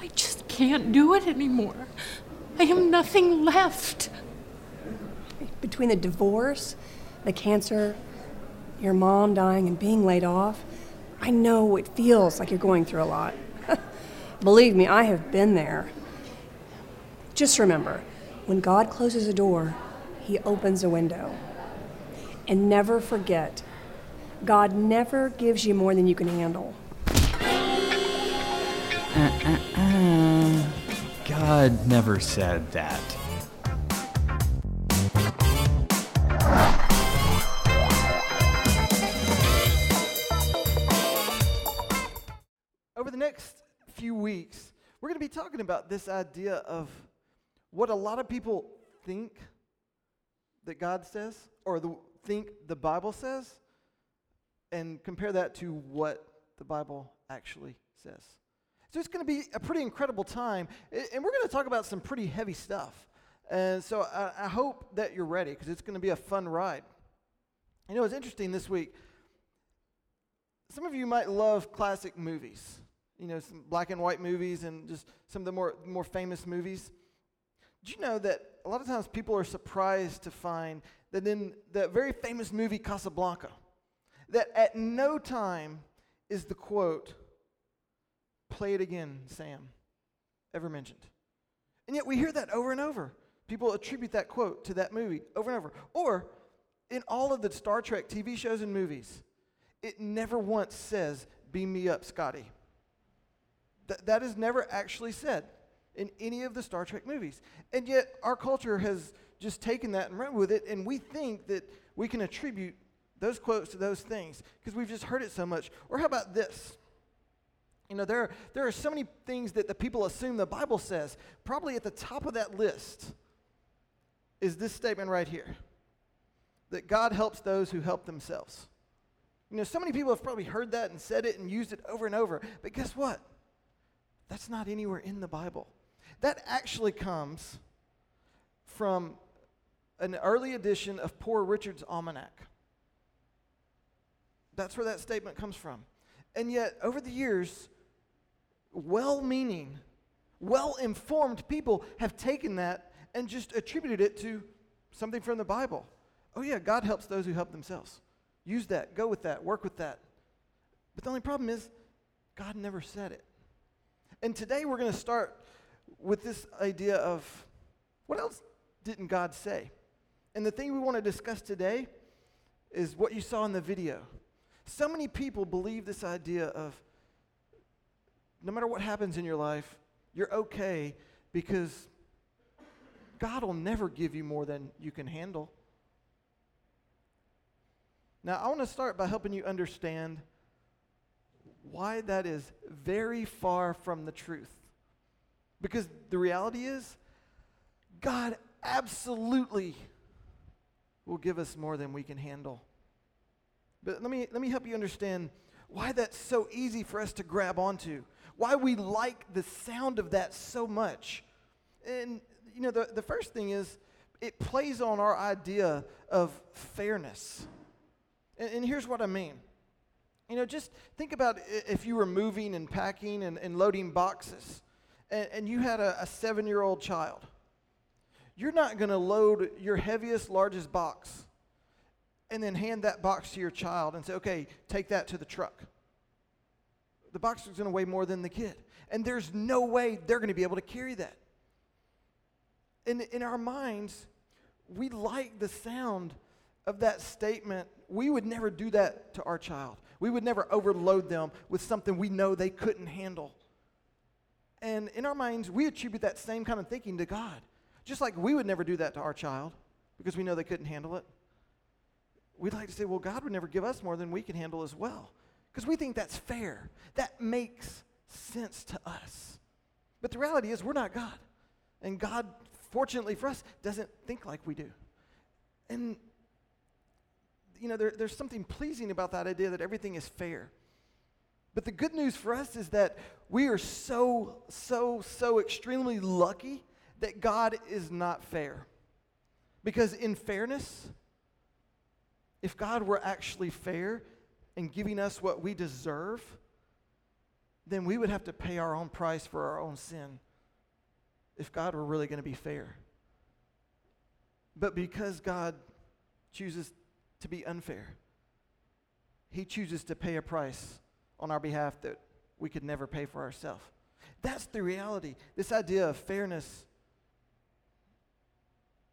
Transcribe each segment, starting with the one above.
I just can't do it anymore. I have nothing left. Between the divorce, the cancer, your mom dying, and being laid off, I know it feels like you're going through a lot. Believe me, I have been there. Just remember when God closes a door, he opens a window. And never forget, God never gives you more than you can handle. Uh, God never said that. Over the next few weeks, we're going to be talking about this idea of what a lot of people think that God says, or the, think the Bible says, and compare that to what the Bible actually says. So it's going to be a pretty incredible time, and we're going to talk about some pretty heavy stuff. And so I, I hope that you're ready because it's going to be a fun ride. You know, it's interesting this week. Some of you might love classic movies, you know, some black and white movies and just some of the more, more famous movies. Did you know that a lot of times people are surprised to find that in the very famous movie Casablanca, that at no time is the quote, play it again, Sam, ever mentioned. And yet we hear that over and over. People attribute that quote to that movie over and over. Or in all of the Star Trek TV shows and movies, it never once says, Beam me up, Scotty. Th- that is never actually said in any of the Star Trek movies. And yet, our culture has just taken that and run with it, and we think that we can attribute those quotes to those things because we've just heard it so much. Or how about this? You know, there, there are so many things that the people assume the Bible says. Probably at the top of that list is this statement right here that God helps those who help themselves. You know, so many people have probably heard that and said it and used it over and over. But guess what? That's not anywhere in the Bible. That actually comes from an early edition of Poor Richard's Almanac. That's where that statement comes from. And yet, over the years, well meaning, well informed people have taken that and just attributed it to something from the Bible. Oh, yeah, God helps those who help themselves. Use that, go with that, work with that. But the only problem is, God never said it. And today we're going to start with this idea of what else didn't God say? And the thing we want to discuss today is what you saw in the video. So many people believe this idea of no matter what happens in your life, you're okay because God will never give you more than you can handle. Now, I want to start by helping you understand why that is very far from the truth. Because the reality is, God absolutely will give us more than we can handle. But let me, let me help you understand why that's so easy for us to grab onto, why we like the sound of that so much. And, you know, the, the first thing is it plays on our idea of fairness. And, and here's what I mean. You know, just think about if you were moving and packing and, and loading boxes and, and you had a, a seven year old child, you're not going to load your heaviest, largest box and then hand that box to your child and say, okay, take that to the truck. The box is going to weigh more than the kid. And there's no way they're going to be able to carry that. In, in our minds, we like the sound of that statement. We would never do that to our child. We would never overload them with something we know they couldn't handle. And in our minds, we attribute that same kind of thinking to God. Just like we would never do that to our child because we know they couldn't handle it. We'd like to say, well, God would never give us more than we can handle as well because we think that's fair. That makes sense to us. But the reality is, we're not God. And God, fortunately for us, doesn't think like we do. And, you know, there, there's something pleasing about that idea that everything is fair. But the good news for us is that we are so, so, so extremely lucky that God is not fair. Because in fairness, if God were actually fair and giving us what we deserve, then we would have to pay our own price for our own sin if God were really going to be fair. But because God chooses to be unfair, He chooses to pay a price on our behalf that we could never pay for ourselves. That's the reality. This idea of fairness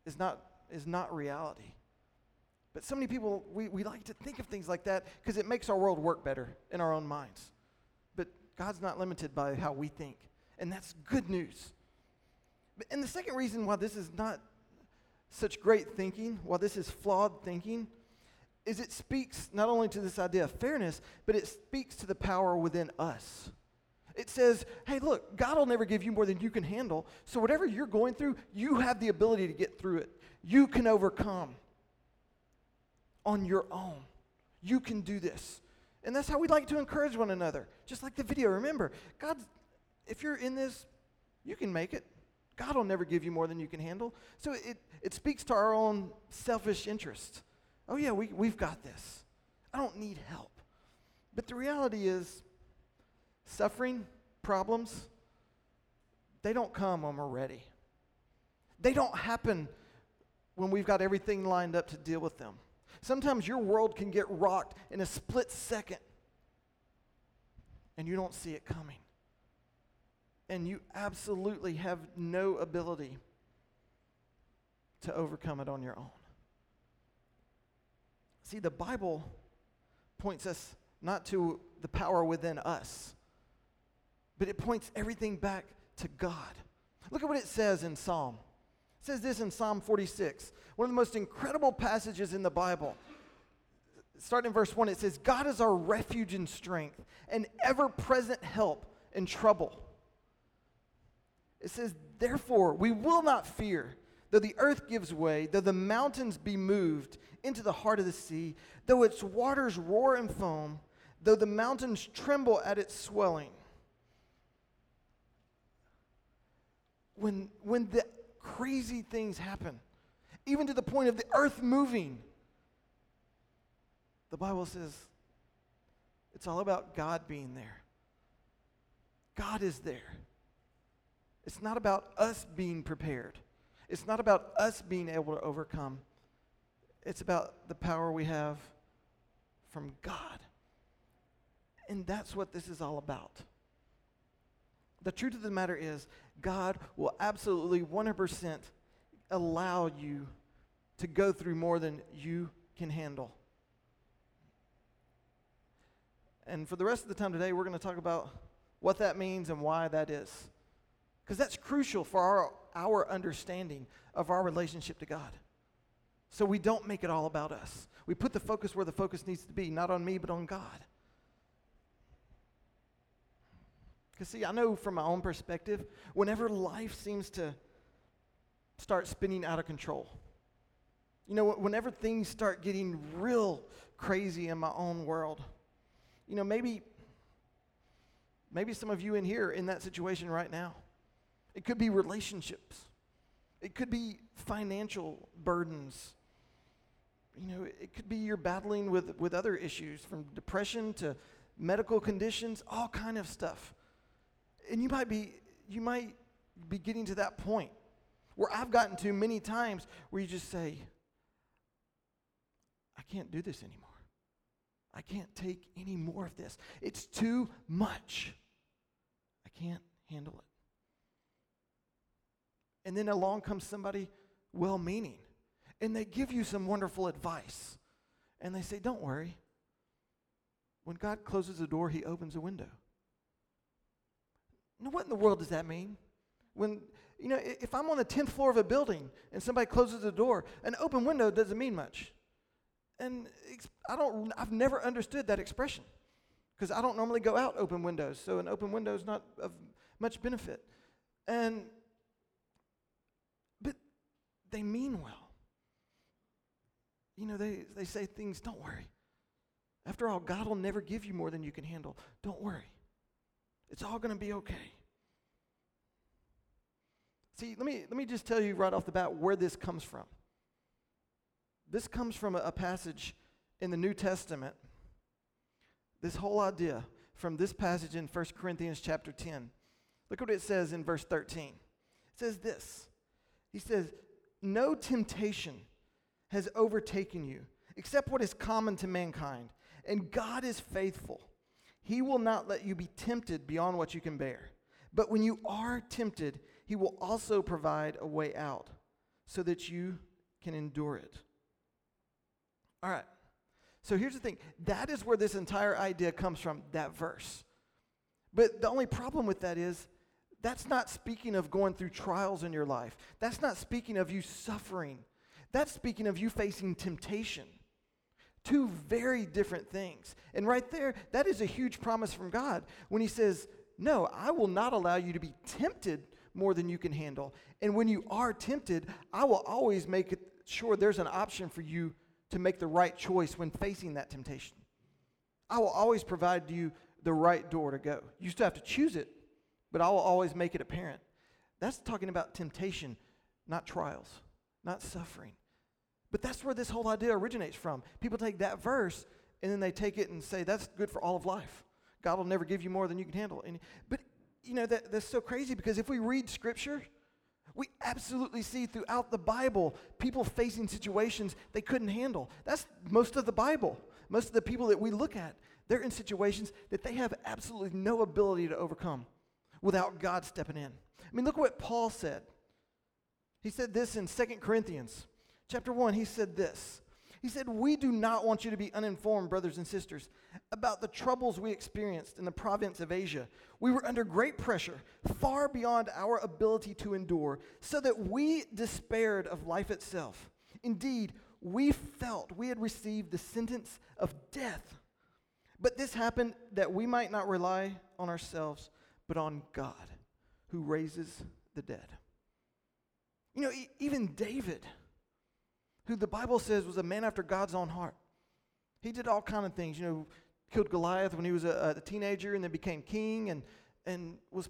is not, is not reality. But so many people, we, we like to think of things like that because it makes our world work better in our own minds. But God's not limited by how we think. And that's good news. And the second reason why this is not such great thinking, why this is flawed thinking, is it speaks not only to this idea of fairness, but it speaks to the power within us. It says, hey, look, God will never give you more than you can handle. So whatever you're going through, you have the ability to get through it. You can overcome on your own. You can do this. And that's how we like to encourage one another. Just like the video. Remember, God, if you're in this, you can make it. God will never give you more than you can handle. So it, it speaks to our own selfish interest. Oh, yeah, we, we've got this. I don't need help. But the reality is, suffering, problems, they don't come when we're ready. They don't happen when we've got everything lined up to deal with them. Sometimes your world can get rocked in a split second and you don't see it coming and you absolutely have no ability to overcome it on your own. See, the Bible points us not to the power within us, but it points everything back to God. Look at what it says in Psalm. Says this in Psalm 46, one of the most incredible passages in the Bible. Starting in verse 1, it says, God is our refuge and strength, an ever present help in trouble. It says, Therefore, we will not fear, though the earth gives way, though the mountains be moved into the heart of the sea, though its waters roar and foam, though the mountains tremble at its swelling. When, when the crazy things happen, even to the point of the earth moving, the Bible says it's all about God being there. God is there. It's not about us being prepared. It's not about us being able to overcome. It's about the power we have from God. And that's what this is all about. The truth of the matter is, God will absolutely 100% allow you to go through more than you can handle. And for the rest of the time today, we're going to talk about what that means and why that is. Because that's crucial for our, our understanding of our relationship to God. So we don't make it all about us. We put the focus where the focus needs to be, not on me, but on God. Because, see, I know from my own perspective, whenever life seems to start spinning out of control, you know, whenever things start getting real crazy in my own world, you know, maybe, maybe some of you in here in that situation right now. It could be relationships. It could be financial burdens. You know, it could be you're battling with, with other issues from depression to medical conditions, all kind of stuff. And you might be you might be getting to that point where I've gotten to many times where you just say, I can't do this anymore. I can't take any more of this. It's too much. I can't handle it. And then along comes somebody well meaning, and they give you some wonderful advice. And they say, Don't worry. When God closes a door, He opens a window. Now, what in the world does that mean? When, you know, if I'm on the 10th floor of a building and somebody closes the door, an open window doesn't mean much. And I don't, I've never understood that expression because I don't normally go out open windows, so an open window is not of much benefit. And but they mean well. You know, they, they say things, don't worry. After all, God will never give you more than you can handle. Don't worry. It's all going to be okay. See, let me, let me just tell you right off the bat where this comes from. This comes from a, a passage in the New Testament. This whole idea. from this passage in 1 Corinthians chapter 10. Look what it says in verse 13. It says this He says, No temptation has overtaken you except what is common to mankind, and God is faithful. He will not let you be tempted beyond what you can bear. But when you are tempted, He will also provide a way out so that you can endure it. All right. So here's the thing that is where this entire idea comes from, that verse. But the only problem with that is that's not speaking of going through trials in your life. That's not speaking of you suffering. That's speaking of you facing temptation. Two very different things. And right there, that is a huge promise from God when He says, No, I will not allow you to be tempted more than you can handle. And when you are tempted, I will always make it sure there's an option for you to make the right choice when facing that temptation. I will always provide you the right door to go. You still have to choose it, but I will always make it apparent. That's talking about temptation, not trials, not suffering. But that's where this whole idea originates from. People take that verse and then they take it and say, that's good for all of life. God will never give you more than you can handle. And, but, you know, that, that's so crazy because if we read Scripture, we absolutely see throughout the Bible people facing situations they couldn't handle. That's most of the Bible. Most of the people that we look at, they're in situations that they have absolutely no ability to overcome without God stepping in. I mean, look what Paul said. He said this in 2 Corinthians chapter 1. He said this he said, We do not want you to be uninformed, brothers and sisters, about the troubles we experienced in the province of Asia. We were under great pressure, far beyond our ability to endure, so that we despaired of life itself. Indeed, we felt we had received the sentence of death. But this happened that we might not rely on ourselves, but on God, who raises the dead. You know, even David who the Bible says was a man after God's own heart. He did all kind of things, you know, killed Goliath when he was a, a teenager and then became king and, and was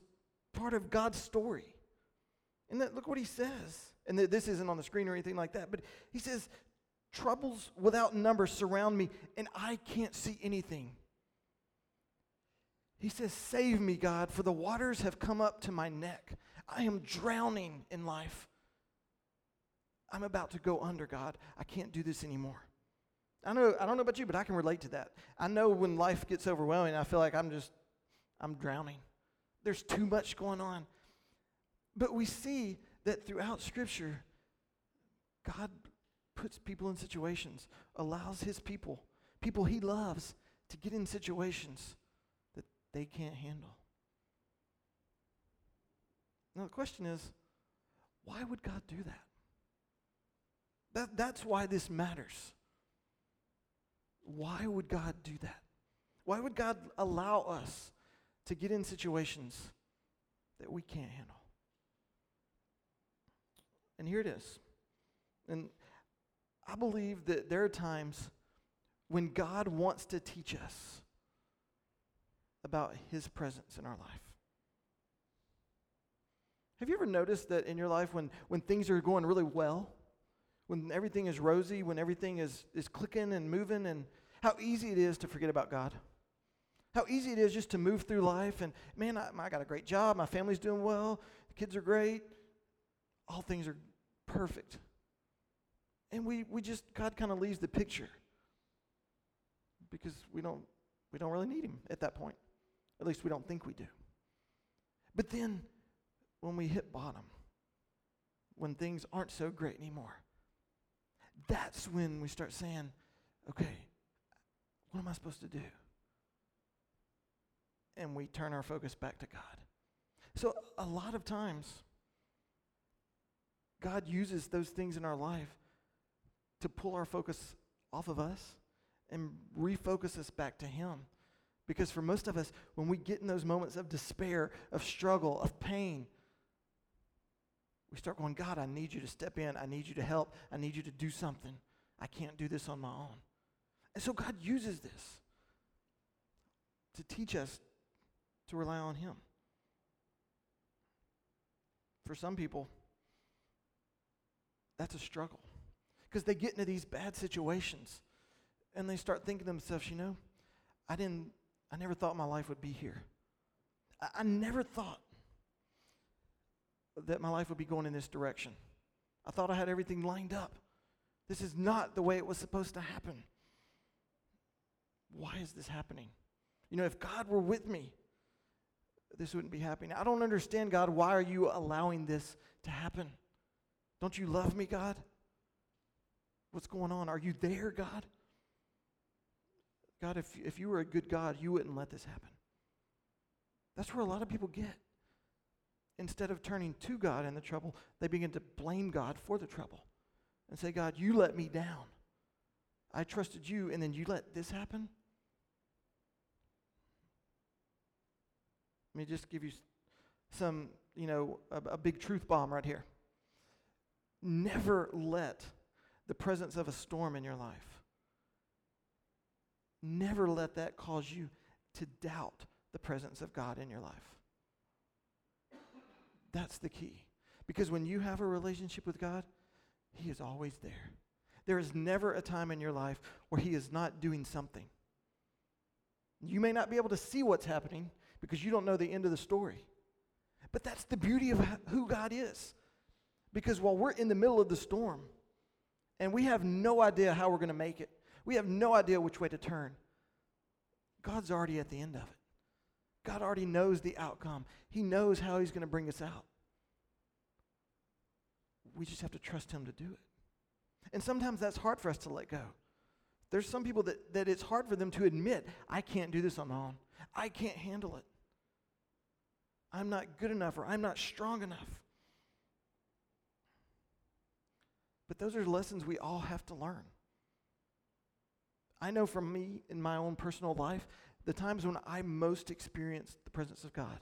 part of God's story. And that, look what he says. And this isn't on the screen or anything like that, but he says, Troubles without number surround me, and I can't see anything. He says, Save me, God, for the waters have come up to my neck. I am drowning in life. I'm about to go under, God. I can't do this anymore. I know I don't know about you, but I can relate to that. I know when life gets overwhelming, I feel like I'm just I'm drowning. There's too much going on. But we see that throughout scripture God puts people in situations, allows his people, people he loves to get in situations that they can't handle. Now the question is, why would God do that? That, that's why this matters. Why would God do that? Why would God allow us to get in situations that we can't handle? And here it is. And I believe that there are times when God wants to teach us about His presence in our life. Have you ever noticed that in your life when, when things are going really well, when everything is rosy, when everything is, is clicking and moving, and how easy it is to forget about God. How easy it is just to move through life and, man, I, I got a great job, my family's doing well, the kids are great, all things are perfect. And we, we just, God kind of leaves the picture because we don't, we don't really need Him at that point. At least we don't think we do. But then when we hit bottom, when things aren't so great anymore, that's when we start saying, okay, what am I supposed to do? And we turn our focus back to God. So, a lot of times, God uses those things in our life to pull our focus off of us and refocus us back to Him. Because for most of us, when we get in those moments of despair, of struggle, of pain, we start going, God, I need you to step in. I need you to help. I need you to do something. I can't do this on my own. And so God uses this to teach us to rely on Him. For some people, that's a struggle because they get into these bad situations and they start thinking to themselves, you know, I didn't, I never thought my life would be here. I, I never thought that my life would be going in this direction. I thought I had everything lined up. This is not the way it was supposed to happen. Why is this happening? You know, if God were with me, this wouldn't be happening. I don't understand, God. Why are you allowing this to happen? Don't you love me, God? What's going on? Are you there, God? God, if, if you were a good God, you wouldn't let this happen. That's where a lot of people get. Instead of turning to God in the trouble, they begin to blame God for the trouble and say, God, you let me down. I trusted you, and then you let this happen? Let me just give you some, you know, a, a big truth bomb right here. Never let the presence of a storm in your life, never let that cause you to doubt the presence of God in your life. That's the key. Because when you have a relationship with God, He is always there. There is never a time in your life where He is not doing something. You may not be able to see what's happening because you don't know the end of the story. But that's the beauty of who God is. Because while we're in the middle of the storm and we have no idea how we're going to make it, we have no idea which way to turn, God's already at the end of it. God already knows the outcome, He knows how He's going to bring us out. We just have to trust Him to do it. And sometimes that's hard for us to let go. There's some people that, that it's hard for them to admit, I can't do this on my own. I can't handle it. I'm not good enough or I'm not strong enough. But those are lessons we all have to learn. I know from me in my own personal life, the times when I most experience the presence of God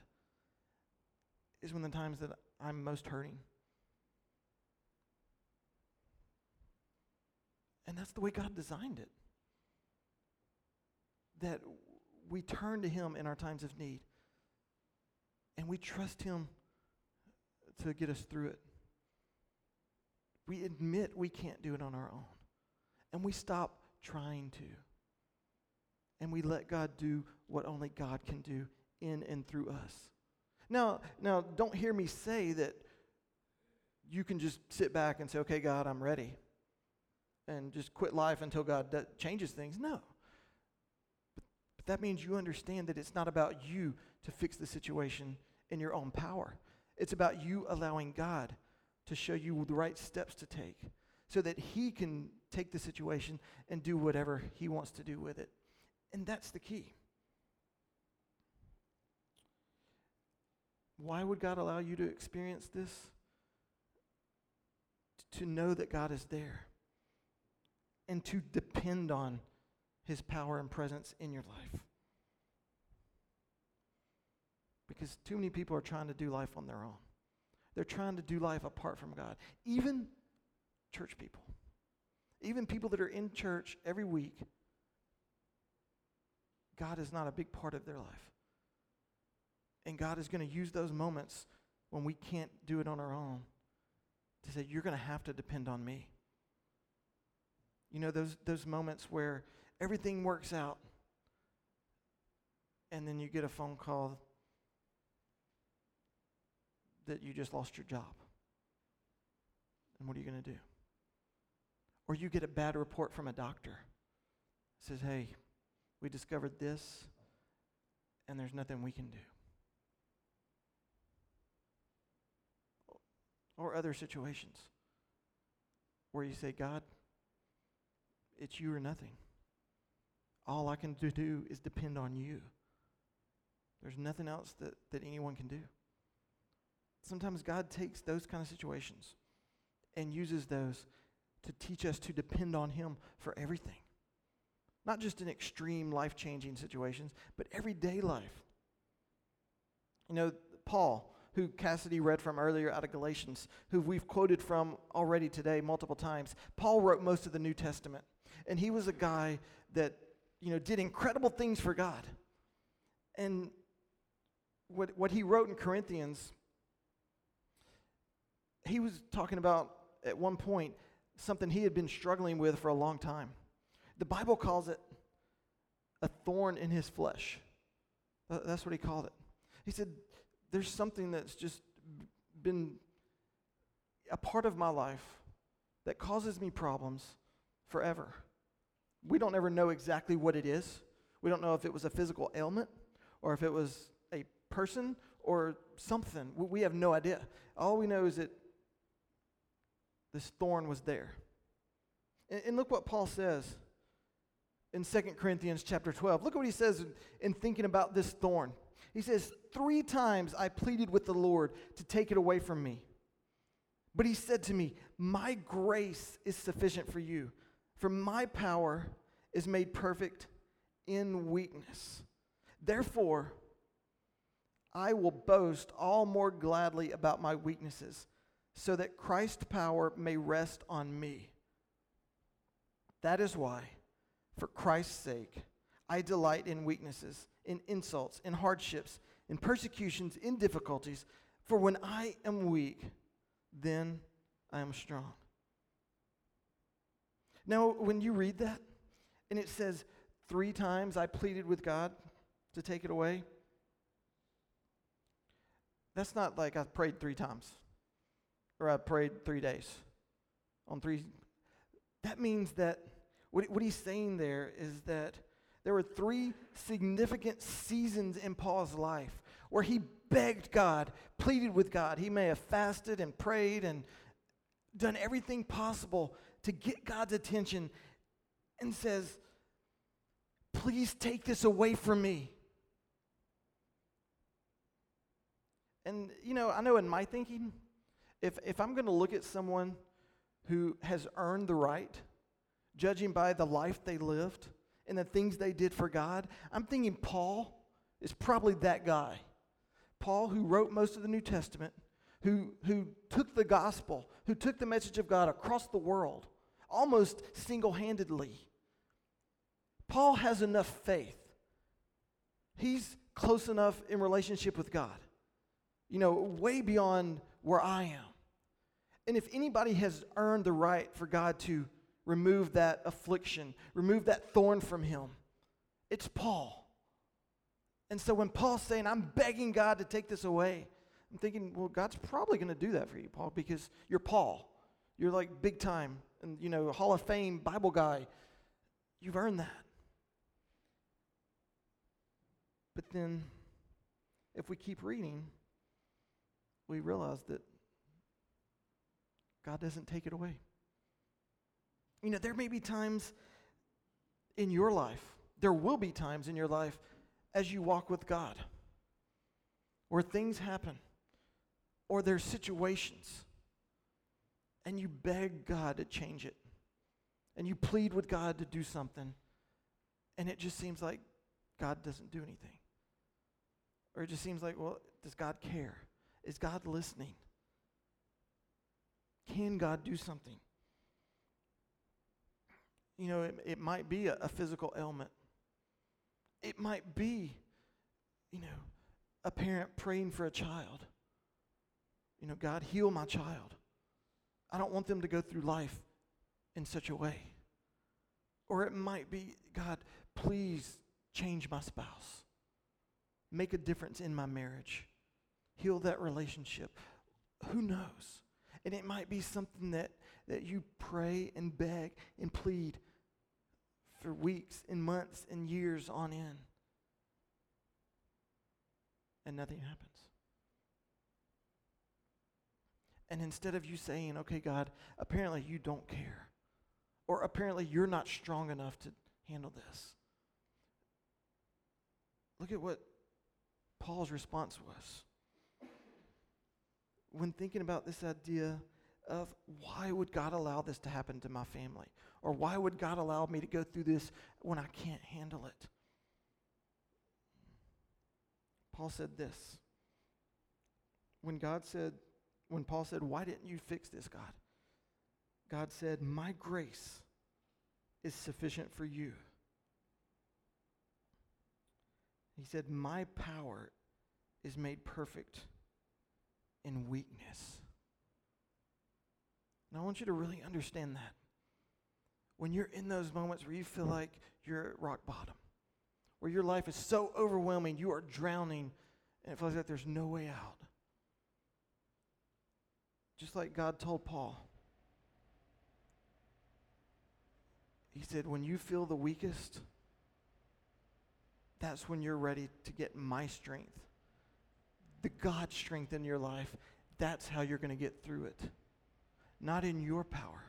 is when the times that I'm most hurting. And that's the way God designed it. That we turn to Him in our times of need and we trust Him to get us through it. We admit we can't do it on our own and we stop trying to. And we let God do what only God can do in and through us. Now, now don't hear me say that you can just sit back and say, okay, God, I'm ready and just quit life until God changes things. No. But, but that means you understand that it's not about you to fix the situation in your own power. It's about you allowing God to show you the right steps to take so that He can take the situation and do whatever He wants to do with it. And that's the key. Why would God allow you to experience this? To know that God is there and to depend on his power and presence in your life. Because too many people are trying to do life on their own. They're trying to do life apart from God. Even church people, even people that are in church every week, God is not a big part of their life. And God is going to use those moments when we can't do it on our own to say, You're going to have to depend on me. You know, those, those moments where everything works out, and then you get a phone call that you just lost your job. And what are you going to do? Or you get a bad report from a doctor. says, hey, we discovered this, and there's nothing we can do. Or other situations where you say, God, it's you or nothing. All I can do is depend on you. There's nothing else that, that anyone can do. Sometimes God takes those kind of situations and uses those to teach us to depend on Him for everything. Not just in extreme life changing situations, but everyday life. You know, Paul, who Cassidy read from earlier out of Galatians, who we've quoted from already today multiple times, Paul wrote most of the New Testament. And he was a guy that, you know, did incredible things for God. And what, what he wrote in Corinthians, he was talking about at one point something he had been struggling with for a long time. The Bible calls it a thorn in his flesh. That's what he called it. He said, There's something that's just been a part of my life that causes me problems forever. We don't ever know exactly what it is. We don't know if it was a physical ailment or if it was a person or something. We- have no idea. All we know is that this thorn was there. And look what Paul says in 2 Corinthians chapter 12. Look at what he says in, in thinking about this thorn. He says, Three times I pleaded with the Lord to take it away from me. But he said to me, My grace is sufficient for you, for my power is made perfect in weakness. Therefore, I will boast all more gladly about my weaknesses, so that Christ's power may rest on me. That is why, for Christ's sake, I delight in weaknesses, in insults, in hardships, in persecutions, in difficulties. For when I am weak, then I am strong. Now, when you read that, and it says, three times I pleaded with God to take it away, that's not like I prayed three times or I prayed three days on three. That means that what, what he's saying there is that there were three significant seasons in Paul's life where he begged God, pleaded with God. He may have fasted and prayed and done everything possible to get God's attention and says, Please take this away from me. And, you know, I know in my thinking, if, if I'm going to look at someone who has earned the right, judging by the life they lived and the things they did for God, I'm thinking Paul is probably that guy. Paul, who wrote most of the New Testament, who, who took the gospel, who took the message of God across the world, almost single handedly. Paul has enough faith. He's close enough in relationship with God, you know, way beyond where I am. And if anybody has earned the right for God to remove that affliction, remove that thorn from him, it's Paul. And so when Paul's saying, I'm begging God to take this away, I'm thinking, well, God's probably going to do that for you, Paul, because you're Paul. You're like big time and, you know, Hall of Fame Bible guy. You've earned that. But then, if we keep reading, we realize that God doesn't take it away. You know, there may be times in your life, there will be times in your life as you walk with God where things happen or there's situations and you beg God to change it and you plead with God to do something and it just seems like God doesn't do anything. Or it just seems like, well, does God care? Is God listening? Can God do something? You know, it, it might be a, a physical ailment. It might be, you know, a parent praying for a child. You know, God, heal my child. I don't want them to go through life in such a way. Or it might be, God, please change my spouse. Make a difference in my marriage. Heal that relationship. Who knows? And it might be something that, that you pray and beg and plead for weeks and months and years on end. And nothing happens. And instead of you saying, okay, God, apparently you don't care, or apparently you're not strong enough to handle this, look at what Paul's response was. When thinking about this idea of why would God allow this to happen to my family? Or why would God allow me to go through this when I can't handle it? Paul said this. When God said, when Paul said, Why didn't you fix this, God? God said, My grace is sufficient for you. He said, My power is made perfect in weakness. And I want you to really understand that. When you're in those moments where you feel like you're at rock bottom, where your life is so overwhelming, you are drowning, and it feels like there's no way out. Just like God told Paul. He said, When you feel the weakest, that's when you're ready to get my strength. The God strength in your life, that's how you're going to get through it. Not in your power,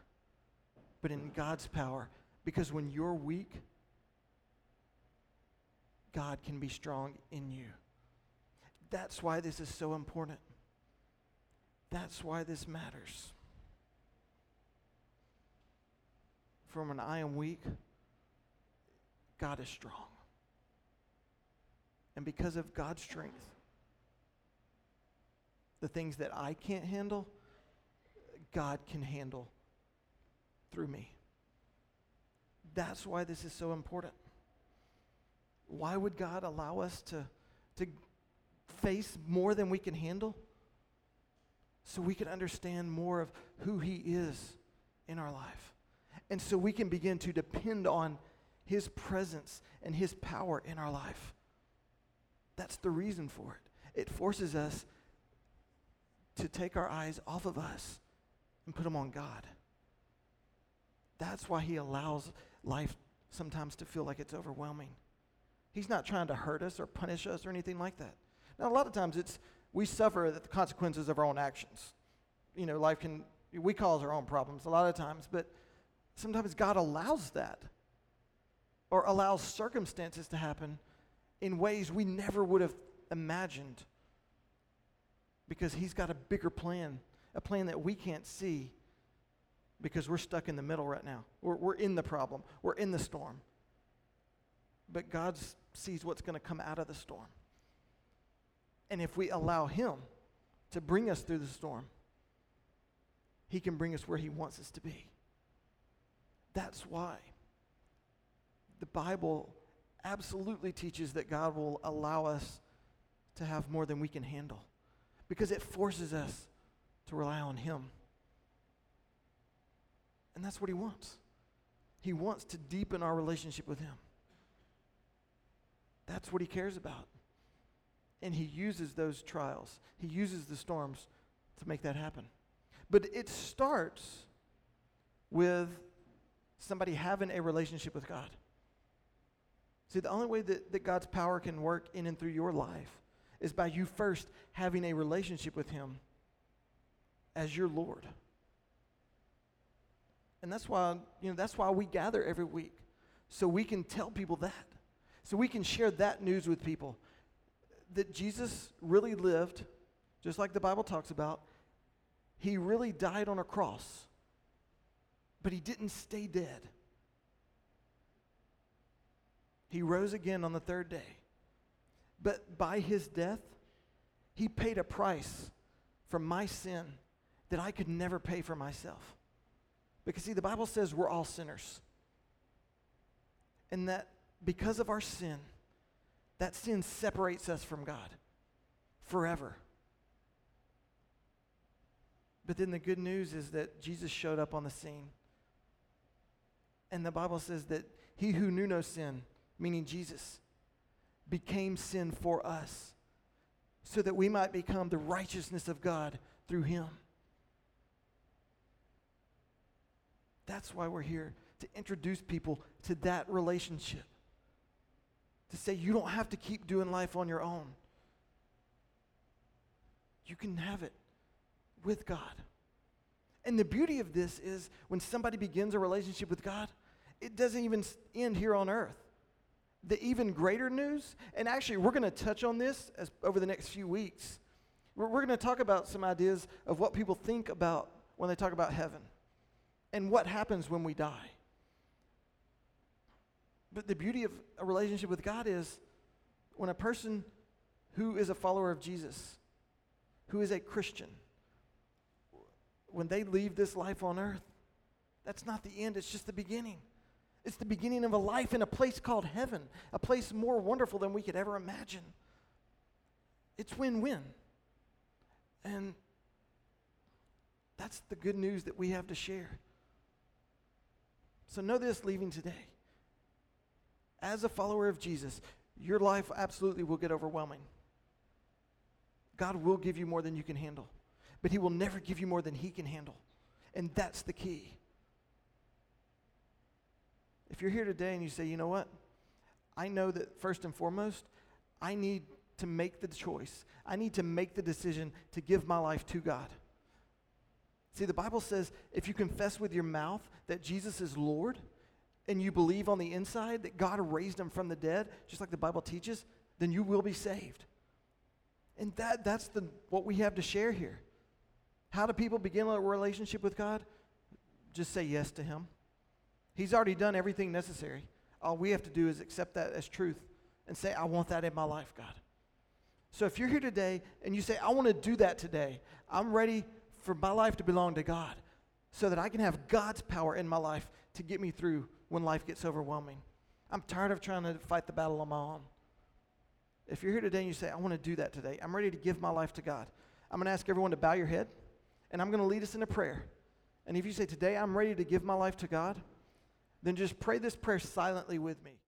but in God's power. Because when you're weak, God can be strong in you. That's why this is so important. That's why this matters. From when I am weak, God is strong. And because of God's strength, the things that I can't handle, God can handle through me. That's why this is so important. Why would God allow us to, to face more than we can handle? So we can understand more of who He is in our life. And so we can begin to depend on His presence and His power in our life. That's the reason for it. It forces us to take our eyes off of us and put them on God. That's why He allows life sometimes to feel like it's overwhelming. He's not trying to hurt us or punish us or anything like that. Now, a lot of times it's we suffer the consequences of our own actions. You know, life can, we cause our own problems a lot of times, but sometimes God allows that or allows circumstances to happen in ways we never would have imagined because He's got a bigger plan, a plan that we can't see because we're stuck in the middle right now. We're, we're in the problem, we're in the storm. But God sees what's going to come out of the storm. And if we allow Him to bring us through the storm, He can bring us where He wants us to be. That's why the Bible absolutely teaches that God will allow us to have more than we can handle because it forces us to rely on Him. And that's what He wants. He wants to deepen our relationship with Him. That's what He cares about. And He uses those trials, He uses the storms to make that happen. But it starts with somebody having a relationship with God. See, the only way that, that God's power can work in and through your life is by you first having a relationship with Him as your Lord. And that's why, you know, that's why we gather every week. So we can tell people that. So we can share that news with people. That Jesus really lived, just like the Bible talks about. He really died on a cross. But he didn't stay dead. He rose again on the third day. But by his death, he paid a price for my sin that I could never pay for myself. Because, see, the Bible says we're all sinners. And that because of our sin, that sin separates us from God forever. But then the good news is that Jesus showed up on the scene. And the Bible says that he who knew no sin, meaning Jesus, became sin for us so that we might become the righteousness of God through him. That's why we're here to introduce people to that relationship. To say you don't have to keep doing life on your own. You can have it with God. And the beauty of this is when somebody begins a relationship with God, it doesn't even end here on earth the even greater news, and actually, we're going to touch on this as, over the next few weeks. We're, we're going to talk about some ideas of what people think about when they talk about heaven and what happens when we die. But the beauty of a relationship with God is when a person who is a follower of Jesus, who is a Christian, when they leave this life on earth, that's not the end, it's just the beginning. It's the beginning of a life in a place called heaven, a place more wonderful than we could ever imagine. It's win win. And that's the good news that we have to share. So know this leaving today. As a follower of Jesus, your life absolutely will get overwhelming. God will give you more than you can handle, but He will never give you more than He can handle. And that's the key. If you're here today and you say, you know what? I know that first and foremost, I need to make the choice. I need to make the decision to give my life to God. See, the Bible says if you confess with your mouth that Jesus is Lord and you believe on the inside that God raised him from the dead, just like the Bible teaches, then you will be saved. And that, that's the, what we have to share here. How do people begin a relationship with God? Just say yes to Him. He's already done everything necessary. All we have to do is accept that as truth and say, I want that in my life, God. So if you're here today and you say, I want to do that today, I'm ready for my life to belong to God so that I can have God's power in my life to get me through when life gets overwhelming. I'm tired of trying to fight the battle on my own. If you're here today and you say, I want to do that today, I'm ready to give my life to God, I'm going to ask everyone to bow your head and I'm going to lead us in a prayer. And if you say, Today I'm ready to give my life to God, then just pray this prayer silently with me.